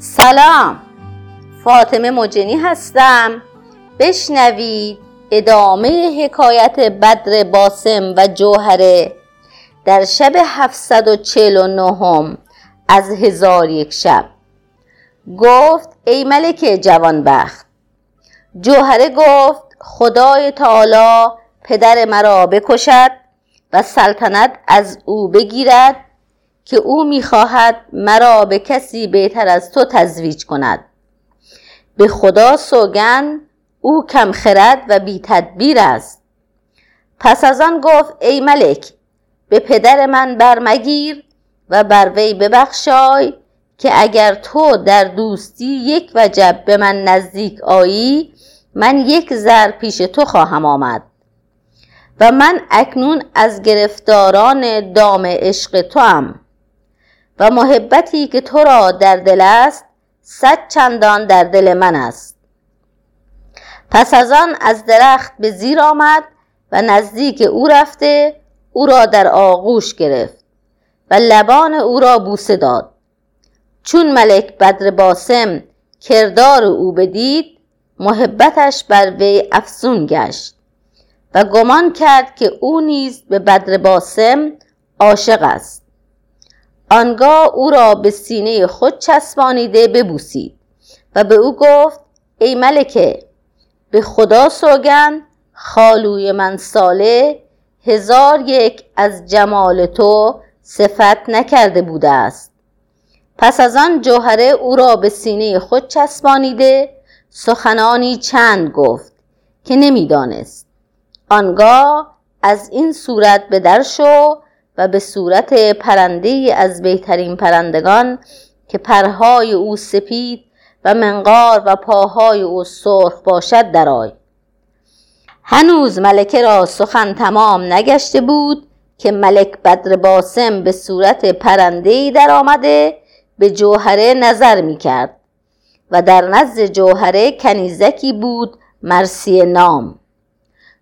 سلام. فاطمه مجنی هستم. بشنوید ادامه حکایت بدر باسم و جوهره در شب 749 از هزار یک شب. گفت ای ملک جوانبخت. جوهره گفت خدای تعالی پدر مرا بکشد و سلطنت از او بگیرد که او می‌خواهد مرا به کسی بهتر از تو تزویج کند. به خدا سوگند او کم خرد و بی تدبیر است. پس از آن گفت ای ملک به پدر من برمگیر و بر وی ببخشای که اگر تو در دوستی یک وجب به من نزدیک آیی من یک زر پیش تو خواهم آمد. و من اکنون از گرفتاران دام عشق تو هم و محبتی که تو را در دل است صد چندان در دل من است. پس از آن از درخت به زیر آمد و نزدیک او رفته او را در آغوش گرفت و لبان او را بوسه داد. چون ملک بدر باسم کردار او بدید محبتش بر وی افزون گشت و گمان کرد که او نیز به بدر باسم عاشق است. آنگاه او را به سینه خود چسبانیده ببوسید و به او گفت ای ملکه به خدا سوگند خالوی من ساله هزار یک از جمال تو صفت نکرده بوده است. پس از آن جوهره او را به سینه خود چسبانیده سخنانی چند گفت که نمی‌دانست. آنگاه از این صورت به در شو و به صورت پرنده از بهترین پرندگان که پرهای او سپید و منقار و پاهای او سرخ باشد درآی هنوز ملکه را سخن تمام نگشته بود که ملک بدر باسم به صورت پرنده در آمده به جوهره نظر می کرد و در نزد جوهره کنیزکی بود مرسی نام.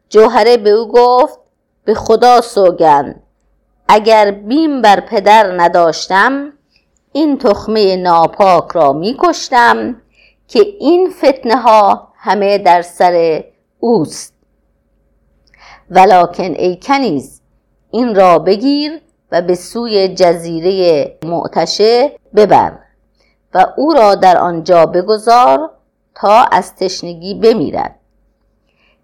جوهره به او گفت به خدا سوگند اگر بیم بر پدر نداشتم این تخمه ناپاک را می کشتم که این فتنه ها همه در سر اوست. ولکن ای کنیز این را بگیر و به سوی جزیره معتشه ببر و او را در آنجا بگذار تا از تشنگی بمیرد.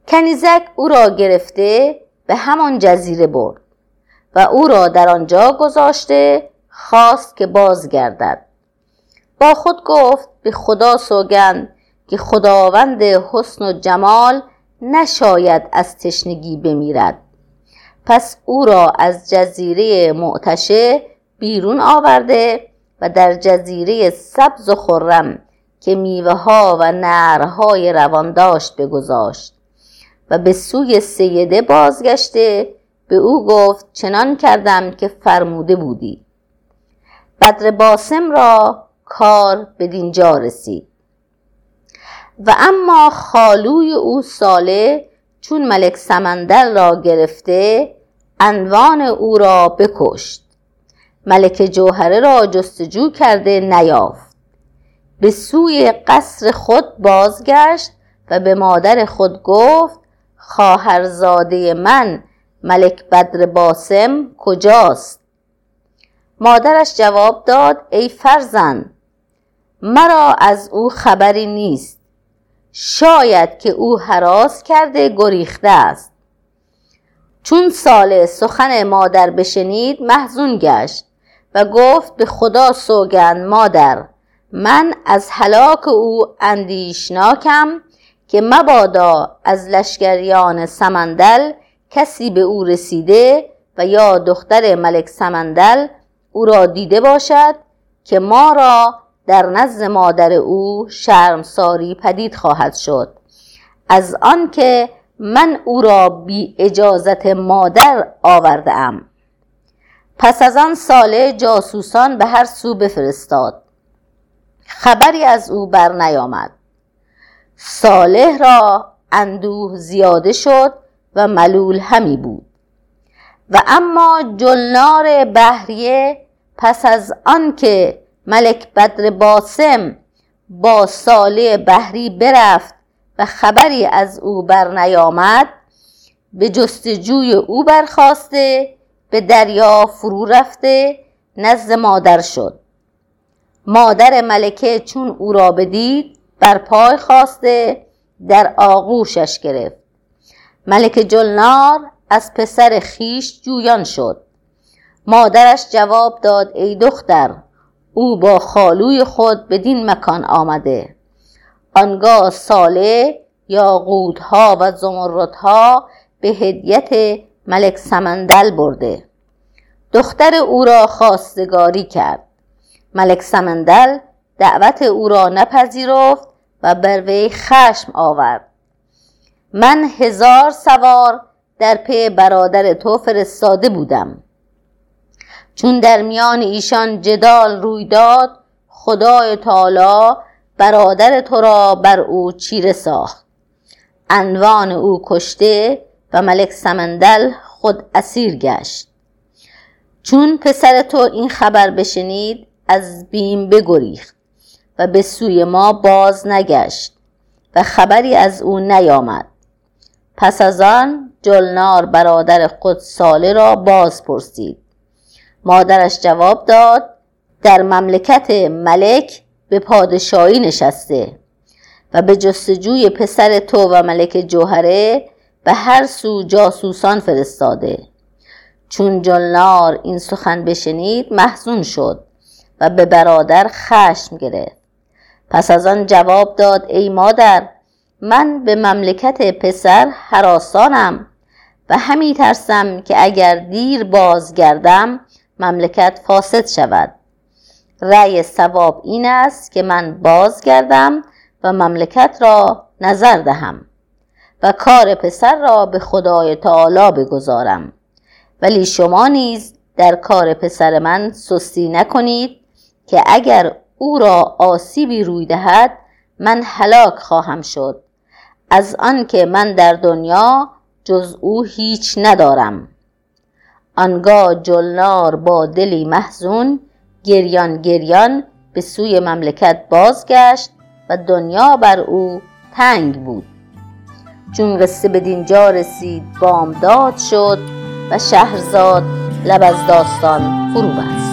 کنیزک او را گرفته به همان جزیره برد. و او را در آنجا گذاشته خواست که بازگردد. با خود گفت به خدا سوگند که خداوند حسن و جمال نشاید از تشنگی بمیرد. پس او را از جزیره معتشه بیرون آورده و در جزیره سبز و خرم که میوه ها و نرهای روان داشت بگذاشت و به سوی سیده بازگشته به او گفت چنان کردم که فرموده بودی. بدر باسم را کار به دینجا رسید. و اما خالوی او ساله چون ملک سمندر را گرفته انوان او را بکشت. ملک جوهره را جستجو کرده نیافت. به سوی قصر خود بازگشت و به مادر خود گفت خواهرزاده من ملک بدر باسم کجاست؟ مادرش جواب داد ای فرزند مرا از او خبری نیست. شاید که او حراس کرده گریخته است. چون ساله سخن مادر بشنید محزون گشت و گفت به خدا سوگند مادر من از هلاک او اندیشناکم که مبادا از لشکریان سمندل کسی به او رسیده و یا دختر ملک سمندل او را دیده باشد که ما را در نزد مادر او شرمساری پدید خواهد شد. از آنکه من او را بی اجازت مادر آورده ام پس از آن ساله جاسوسان به هر سو بفرستاد. خبری از او بر نیامد صالح را اندوه زیاده شد و ملول همی بود. و اما جلنار بهریه پس از آنکه ملک بدر باسم با ساله بحری برفت و خبری از او بر نیامد به جستجوی او برخواسته به دریا فرو رفته نزد مادر شد. مادر ملکه چون او را بدید بر پای خواسته در آغوشش گرفت. ملک جلنار از پسر خیش جویان شد. مادرش جواب داد ای دختر او با خالوی خود بدین مکان آمده. آنگاه ساله یاقوتها و زمردها به هدیت ملک سمندل برده. دختر او را خواستگاری کرد. ملک سمندل دعوت او را نپذیرفت و بر وی خشم آورد. من هزار سوار در پی برادر تو فرستاده بودم. چون در میان ایشان جدال روی داد خدای تعالی برادر تو را بر او چیره ساخت. انوان او کشته و ملک سمندل خود اسیر گشت. چون پسر تو این خبر بشنید از بیم بگریخت و به سوی ما باز نگشت و خبری از او نیامد. پس از آن جلنار برادر خود ساله را باز پرسید. مادرش جواب داد در مملکت ملک به پادشاهی نشسته و به جستجوی پسر تو و ملک جوهره به هر سو جاسوسان فرستاده. چون جلنار این سخن بشنید محزون شد و به برادر خشم گرفت. پس از آن جواب داد ای مادر من به مملکت پسر حراسانم و همی ترسم که اگر دیر بازگردم مملکت فاسد شود. رأی سواب این است که من بازگردم و مملکت را نظر دهم و کار پسر را به خدای تعالی بگذارم. ولی شما نیز در کار پسر من سستی نکنید که اگر او را آسیبی روی دهد من هلاک خواهم شد. از آنکه من در دنیا جز او هیچ ندارم. آنگاه جلنار با دلی محزون گریان گریان به سوی مملکت بازگشت و دنیا بر او تنگ بود. چون قصه به دینجا رسید بامداد شد و شهرزاد لب از داستان فرو بست.